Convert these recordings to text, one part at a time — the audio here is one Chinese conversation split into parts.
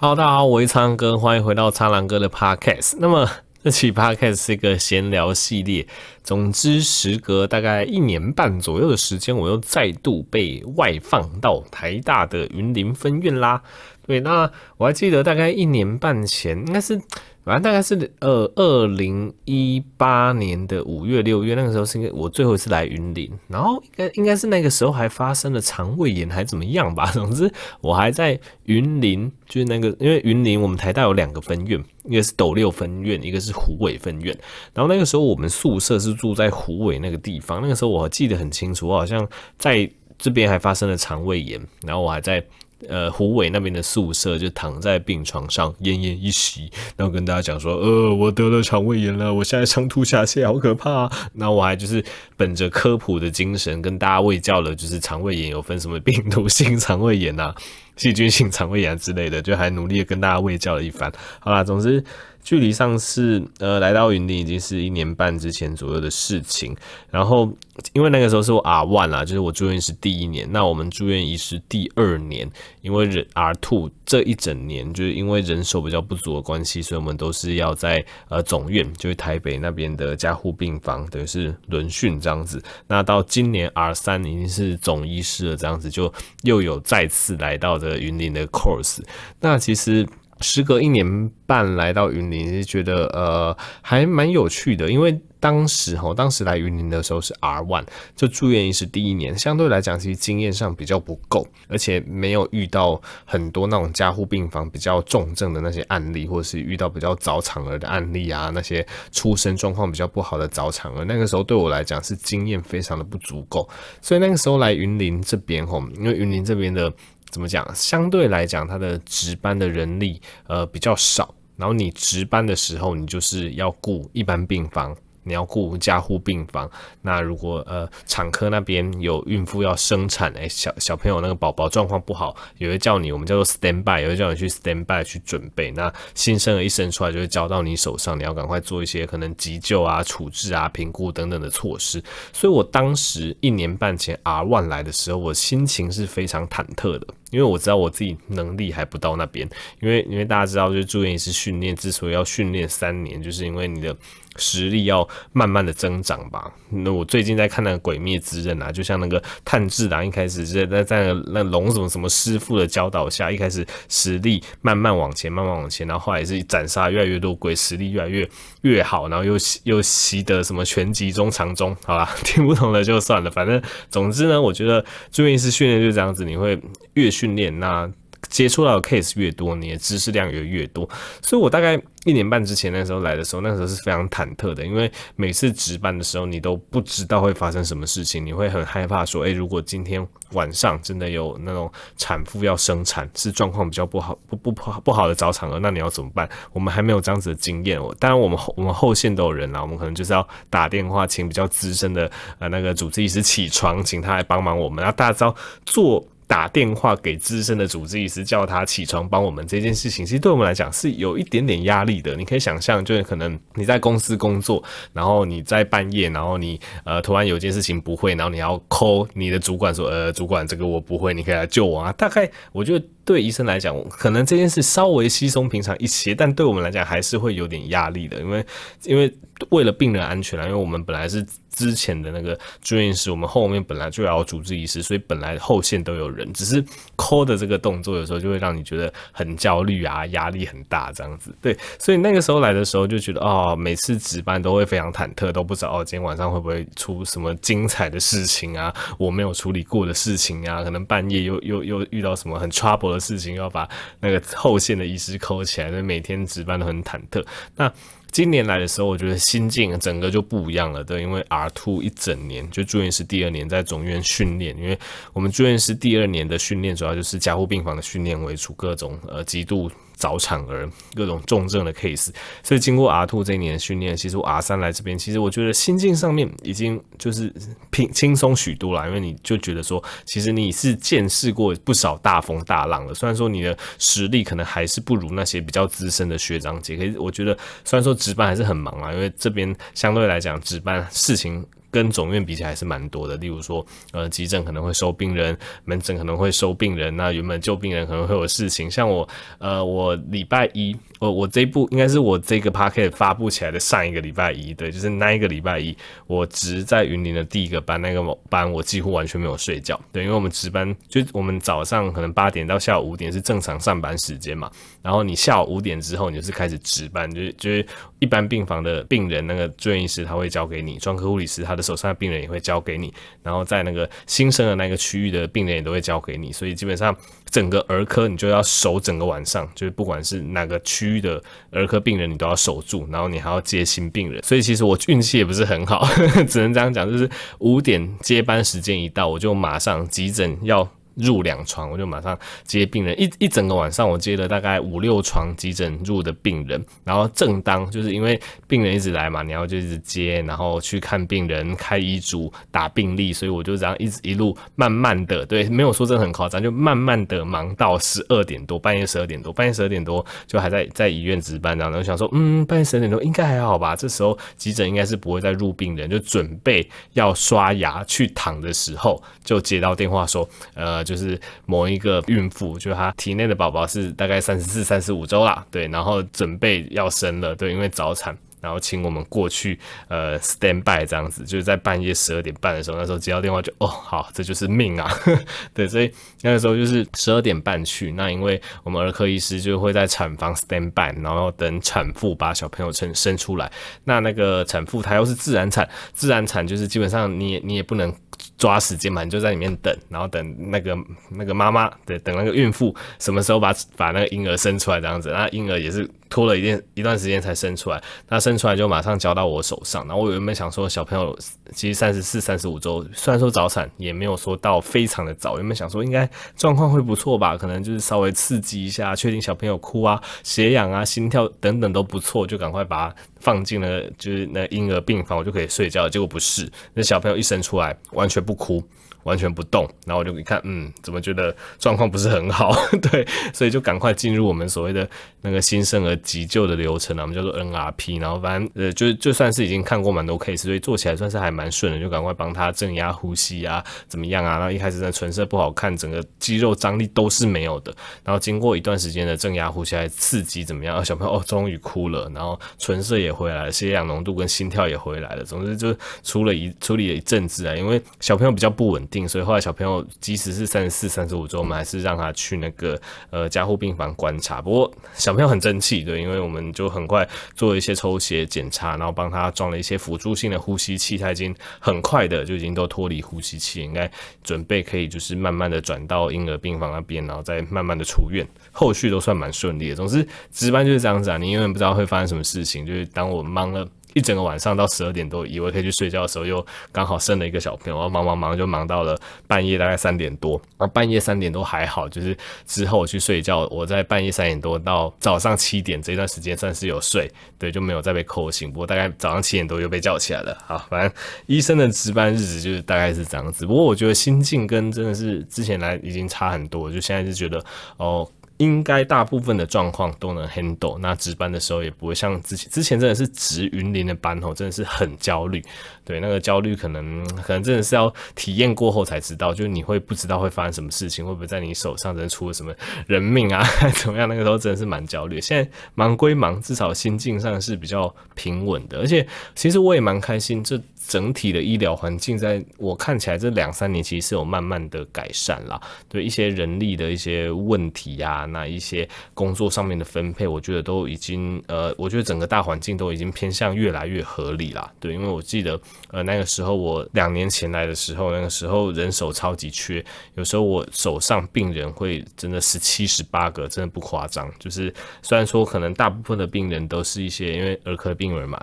Hello，大家好，我是苍狼哥，欢迎回到苍狼哥的 Podcast。那么这期 Podcast 是一个闲聊系列。总之，时隔大概一年半左右的时间，我又再度被外放到台大的云林分院啦。对，那我还记得大概一年半前，应该是。反正大概是呃二零一八年的五月六月，那个时候是应该我最后一次来云林，然后应该应该是那个时候还发生了肠胃炎还怎么样吧。总之我还在云林，就是那个因为云林我们台大有两个分院，一个是斗六分院，一个是虎尾分院。然后那个时候我们宿舍是住在虎尾那个地方，那个时候我记得很清楚，我好像在这边还发生了肠胃炎，然后我还在。呃，胡伟那边的宿舍就躺在病床上奄奄一息，然后跟大家讲说，呃，我得了肠胃炎了，我现在上吐下泻，好可怕啊。那我还就是本着科普的精神，跟大家喂教了，就是肠胃炎有分什么病毒性肠胃炎啊、细菌性肠胃炎之类的，就还努力的跟大家喂教了一番。好啦，总之。距离上次呃来到云林已经是一年半之前左右的事情，然后因为那个时候是我 R1 啦，就是我住院医师第一年，那我们住院医师第二年，因为人 R2 这一整年就是因为人手比较不足的关系，所以我们都是要在呃总院，就是台北那边的加护病房，等于是轮训这样子。那到今年 R3 已经是总医师了，这样子就又有再次来到这云林的 course。那其实。时隔一年半来到云林，就觉得呃还蛮有趣的，因为当时哈，当时来云林的时候是 R one，就住院医师第一年，相对来讲其实经验上比较不够，而且没有遇到很多那种加护病房比较重症的那些案例，或者是遇到比较早产儿的案例啊，那些出生状况比较不好的早产儿，那个时候对我来讲是经验非常的不足够，所以那个时候来云林这边哈，因为云林这边的。怎么讲？相对来讲，他的值班的人力呃比较少，然后你值班的时候，你就是要顾一般病房。你要顾加护病房，那如果呃产科那边有孕妇要生产，哎、欸、小小朋友那个宝宝状况不好，也会叫你，我们叫做 stand by，也会叫你去 stand by 去准备。那新生儿一生出来就会交到你手上，你要赶快做一些可能急救啊、处置啊、评估等等的措施。所以我当时一年半前 R one 来的时候，我心情是非常忐忑的，因为我知道我自己能力还不到那边。因为因为大家知道，就是住院医师训练之所以要训练三年，就是因为你的。实力要慢慢的增长吧。那我最近在看那个《鬼灭之刃》啊，就像那个炭治郎一开始在在在那龙什么什么师傅的教导下，一开始实力慢慢往前，慢慢往前，然后后来是斩杀越来越多鬼，实力越来越越好，然后又又习得什么拳击中长中，好啦，听不懂的就算了。反正总之呢，我觉得住院医师训练就这样子，你会越训练那。接触到的 case 越多，你的知识量也越多，所以我大概一年半之前那时候来的时候，那时候是非常忐忑的，因为每次值班的时候，你都不知道会发生什么事情，你会很害怕说，诶，如果今天晚上真的有那种产妇要生产，是状况比较不好、不不不好的早产儿，那你要怎么办？我们还没有这样子的经验，我当然我们后我们后线都有人啦，我们可能就是要打电话请比较资深的呃那个主治医师起床，请他来帮忙我们，然后大家知道做。打电话给资深的主治医师，叫他起床帮我们这件事情，其实对我们来讲是有一点点压力的。你可以想象，就是可能你在公司工作，然后你在半夜，然后你呃突然有件事情不会，然后你要 call 你的主管说，呃，主管这个我不会，你可以来救我啊。大概我觉得对医生来讲，可能这件事稍微稀松平常一些，但对我们来讲还是会有点压力的，因为因为为了病人安全啊，因为我们本来是。之前的那个住院医师，我们后面本来就要主治医师，所以本来后线都有人，只是 call 的这个动作有时候就会让你觉得很焦虑啊，压力很大这样子。对，所以那个时候来的时候就觉得哦，每次值班都会非常忐忑，都不知道哦，今天晚上会不会出什么精彩的事情啊，我没有处理过的事情啊，可能半夜又又又遇到什么很 trouble 的事情，要把那个后线的医师扣起来，所以每天值班都很忐忑。那今年来的时候，我觉得心境整个就不一样了，对，因为 R two 一整年就住院师第二年在总院训练，因为我们住院师第二年的训练主要就是加护病房的训练为主，各种呃极度。早产儿各种重症的 case，所以经过 R two 这一年的训练，其实我 R3 来这边，其实我觉得心境上面已经就是平轻松许多了，因为你就觉得说，其实你是见识过不少大风大浪了。虽然说你的实力可能还是不如那些比较资深的学长姐，可是我觉得虽然说值班还是很忙啊，因为这边相对来讲值班事情跟总院比起来还是蛮多的。例如说，呃，急诊可能会收病人，门诊可能会收病人，那原本救病人可能会有事情。像我，呃，我礼拜一，我我这一部应该是我这个 pocket 发布起来的上一个礼拜一，对，就是那一个礼拜一，我值在云林的第一个班，那个班我几乎完全没有睡觉，对，因为我们值班，就我们早上可能八点到下午五点是正常上班时间嘛，然后你下午五点之后你就是开始值班，就是就是一般病房的病人，那个住院医师他会交给你，专科护理师他的手上的病人也会交给你，然后在那个新生的那个区域的病人也都会交给你，所以基本上整个儿科你就要守整个晚上，就是不管是哪个区域的儿科病人你都要守住，然后你还要接新病人，所以其实我运气也不是很好，呵呵，只能这样讲，就是五点接班时间一到，我就马上急诊要。入两床，我就马上接病人，一一整个晚上我接了大概五六床急诊入的病人，然后正当就是因为病人一直来嘛，你要就一直接，然后去看病人、开医嘱、打病历，所以我就这样一直一路慢慢的，对，没有说真的很夸张，就慢慢的忙到十二点多，半夜十二点多，半夜十二点多就还在在医院值班，然后想说，嗯，半夜十二点多应该还好吧，这时候急诊应该是不会再入病人，就准备要刷牙去躺的时候，就接到电话说，呃。就是某一个孕妇，就她体内的宝宝是大概三十四、三十五周啦，对，然后准备要生了，对，因为早产。然后请我们过去，呃，stand by 这样子，就是在半夜十二点半的时候，那时候接到电话就，哦，好，这就是命啊，对，所以那个时候就是十二点半去，那因为我们儿科医师就会在产房 stand by，然后等产妇把小朋友生生出来，那那个产妇她又是自然产，自然产就是基本上你也你也不能抓时间嘛，你就在里面等，然后等那个那个妈妈，对，等那个孕妇什么时候把把那个婴儿生出来这样子，那婴儿也是拖了一段一段时间才生出来，那生出来就马上交到我手上。然后我原本想说，小朋友其实三十四、三十五周，虽然说早产，也没有说到非常的早。原本想说应该状况会不错吧，可能就是稍微刺激一下，确定小朋友哭啊、血氧啊、心跳等等都不错，就赶快把它放进了就是那婴儿病房，我就可以睡觉。结果不是，那小朋友一生出来完全不哭。完全不动，然后我就一看，嗯，怎么觉得状况不是很好？对，所以就赶快进入我们所谓的那个新生儿急救的流程啊，我们叫做 NRP。然后反正呃，就就算是已经看过蛮多 case，所以做起来算是还蛮顺的，就赶快帮他正压呼吸啊，怎么样啊？然后一开始的唇色不好看，整个肌肉张力都是没有的。然后经过一段时间的正压呼吸还刺激怎么样？啊小朋友哦，终于哭了，然后唇色也回来了，血氧浓度跟心跳也回来了。总之就处了一处理了一阵子啊，因为小朋友比较不稳定。所以后来小朋友即使是三十四、三十五周，我们还是让他去那个呃加护病房观察。不过小朋友很争气，对，因为我们就很快做了一些抽血检查，然后帮他装了一些辅助性的呼吸器，他已经很快的就已经都脱离呼吸器，应该准备可以就是慢慢的转到婴儿病房那边，然后再慢慢的出院，后续都算蛮顺利的。总之值班就是这样子啊，你永远不知道会发生什么事情，就是当我忙了。一整个晚上到十二点多，以为可以去睡觉的时候，又刚好生了一个小朋友，然后忙忙忙就忙到了半夜大概三点多。而半夜三点多还好，就是之后我去睡觉，我在半夜三点多到早上七点这段时间算是有睡，对，就没有再被扣醒。不过大概早上七点多又被叫起来了。好，反正医生的值班日子就是大概是这样子。不过我觉得心境跟真的是之前来已经差很多，就现在就觉得哦。应该大部分的状况都能 handle，那值班的时候也不会像之前，之前真的是值云林的班吼，真的是很焦虑。对，那个焦虑可能可能真的是要体验过后才知道，就是你会不知道会发生什么事情，会不会在你手上真的出了什么人命啊，怎么样？那个时候真的是蛮焦虑。现在忙归忙，至少心境上是比较平稳的，而且其实我也蛮开心，这整体的医疗环境在我看起来这两三年其实是有慢慢的改善啦。对一些人力的一些问题呀、那一些工作上面的分配，我觉得都已经呃，我觉得整个大环境都已经偏向越来越合理啦。对，因为我记得呃那个时候我两年前来的时候，那个时候人手超级缺，有时候我手上病人会真的十七十八个，真的不夸张。就是虽然说可能大部分的病人都是一些因为儿科病人嘛，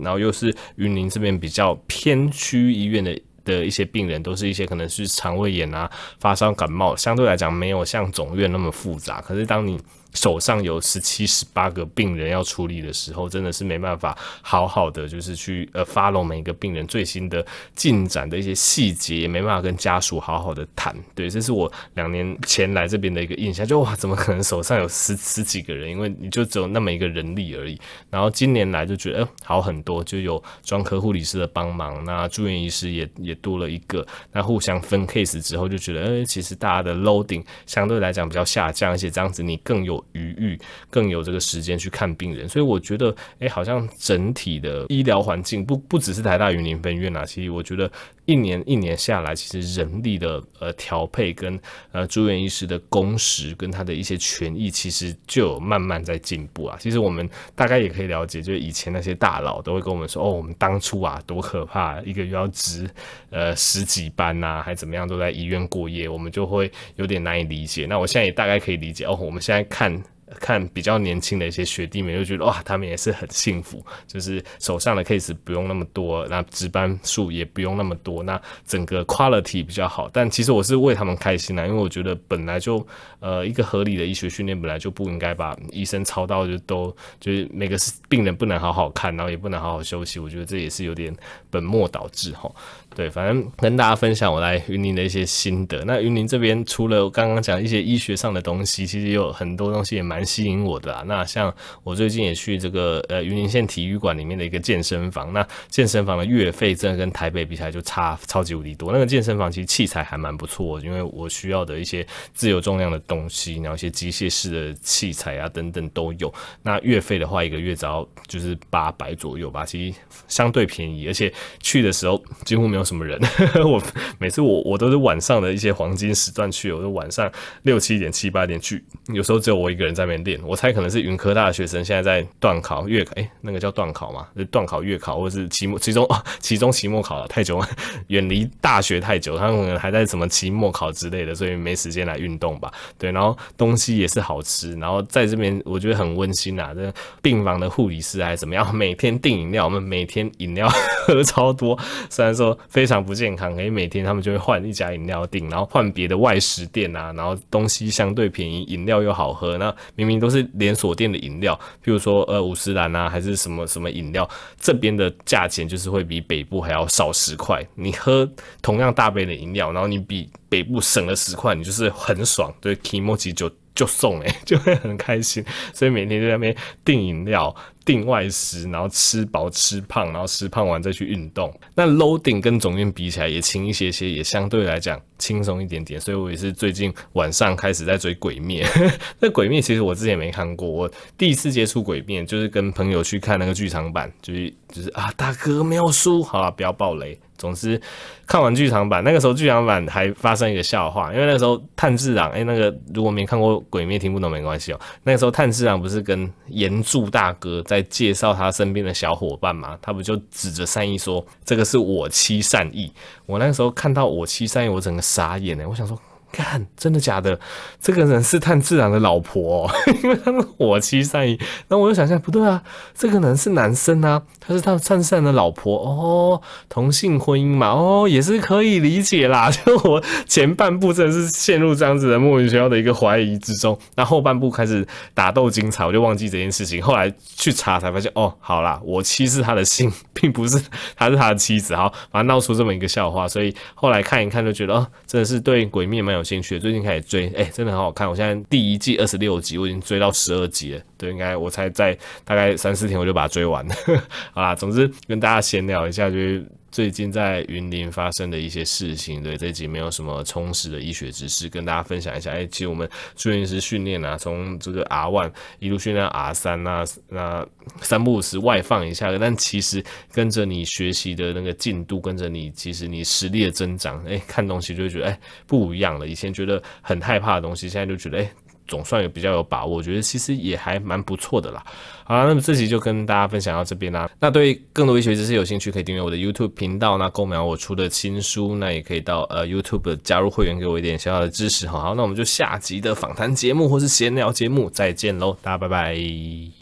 然后又是云林这边比较偏区医院的。的一些病人都是一些可能是肠胃炎啊、发烧、感冒，相对来讲没有像总院那么复杂。可是当你手上有十七、十八个病人要处理的时候，真的是没办法好好的就是去呃 follow 每一个病人最新的进展的一些细节，也没办法跟家属好好的谈。对，这是我两年前来这边的一个印象，就哇，怎么可能手上有十十几个人？因为你就只有那么一个人力而已。然后今年来就觉得，呃，好很多，就有专科护理师的帮忙，那住院医师也也多了一个，那互相分 case 之后，就觉得，呃，其实大家的 loading 相对来讲比较下降，而且这样子你更有余裕，更有这个时间去看病人。所以我觉得，哎，好像整体的医疗环境不不只是台大云林分院啊，其实我觉得一年一年下来，其实人力的呃调配跟呃住院医师的工时跟他的一些权益，其实就有慢慢在进步啊。其实我们大概也可以了解，就是以前那些大佬都会跟我们说，哦，我们当初啊多可怕，一个月要值呃十几班呐、还怎么样都在医院过夜，我们就会有点难以理解。那我现在也大概可以理解哦，我们现在看。看比较年轻的一些学弟们，就觉得哇，他们也是很幸福，就是手上的 case 不用那么多，那值班数也不用那么多，那整个 quality 比较好。但其实我是为他们开心啦，因为我觉得本来就呃一个合理的医学训练本来就不应该把医生操到就都就是每个病人不能好好看，然后也不能好好休息。我觉得这也是有点本末倒置哈。对，反正跟大家分享我来云林的一些心得。那云林这边除了刚刚讲一些医学上的东西，其实有很多东西也蛮蛮吸引我的啊。那像我最近也去这个呃云林县体育馆里面的一个健身房，那健身房的月费真的跟台北比起来就差超级无敌多。那个健身房其实器材还蛮不错，因为我需要的一些自由重量的东西，然后一些机械式的器材啊等等都有。那月费的话，一个月只要就是八百左右吧，其实相对便宜，而且去的时候几乎没有什么人。我每次我我都是晚上的一些黄金时段去，我就晚上六七点七八点去，有时候只有我一个人在那边练。我猜可能是云科大的学生现在在段考月考，哎，那个叫段考嘛，就段考月考或者是期末、期中、期中、期末考了太久，远离大学太久，他们可能还在什么期末考之类的，所以没时间来运动吧。对，然后东西也是好吃，然后在这边我觉得很温馨啊。这病房的护理师还是怎么样，每天订饮料，我们每天饮料喝超多，虽然说非常不健康，可以每天他们就会换一家饮料订，然后换别的外食店啊，然后东西相对便宜，饮料又好喝。那明明都是连锁店的饮料，譬如说呃五十兰啊，还是什么什么饮料，这边的价钱就是会比北部还要少十块。你喝同样大杯的饮料，然后你比北部省了十块，你就是很爽。对 k i m o c h 就就送诶、就会很开心。所以每天就在那边订饮料。定外食，然后吃饱吃胖，然后吃胖完再去运动。那 loading 跟总院比起来也轻一些些，也相对来讲轻松一点点。所以我也是最近晚上开始在追鬼灭。那鬼灭其实我之前没看过，我第一次接触鬼灭就是跟朋友去看那个剧场版，就是就是啊，大哥没有输，好了，不要爆雷。总之看完剧场版，那个时候剧场版还发生一个笑话，因为那时候炭治郎，哎、那个如果没看过鬼灭听不懂没关系哦。那个时候炭治郎不是跟炎柱大哥在介绍他身边的小伙伴嘛，他不就指着善意说：“这个是我妻善意。”我那时候看到我妻善意，我整个傻眼了，我想说。看，真的假的？这个人是炭治郎的老婆，哦，因为他们我妻善逸。那我就想象，不对啊，这个人是男生啊，他是他炭治郎的老婆哦，同性婚姻嘛，哦，也是可以理解啦。就我前半部真的是陷入这样子的莫名其妙的一个怀疑之中，那后半部开始打斗精彩，我就忘记这件事情。后来去查才发现，哦，好啦，我妻是他的姓，并不是他是他的妻子，好，反正闹出这么一个笑话。所以后来看一看，就觉得哦，真的是对鬼灭蛮有有兴趣，最近开始追，哎、真的很好看。我现在第一季二十六集，我已经追到十二集了。对，应该我才在大概三四天我就把它追完了。好啦，总之跟大家闲聊一下，就是最近在云林发生的一些事情。对，这集没有什么充实的医学知识，跟大家分享一下。哎、其实我们住院医师训练啊，从这个 R one 一路训练 R 三啊，那三不五时外放一下。但其实跟着你学习的那个进度，跟着你其实你实力的增长，哎、看东西就会觉得哎、不一样了。以前觉得很害怕的东西，现在就觉得哎。总算有比较有把握，我觉得其实也还蛮不错的啦。好啦，那么这集就跟大家分享到这边啦。那对更多医学知识有兴趣，可以订阅我的 YouTube 频道，那购买我出的新书，那也可以到呃 YouTube 加入会员，给我一点小小的支持。好，好，那我们就下集的访谈节目或是闲聊节目再见喽，大家拜拜。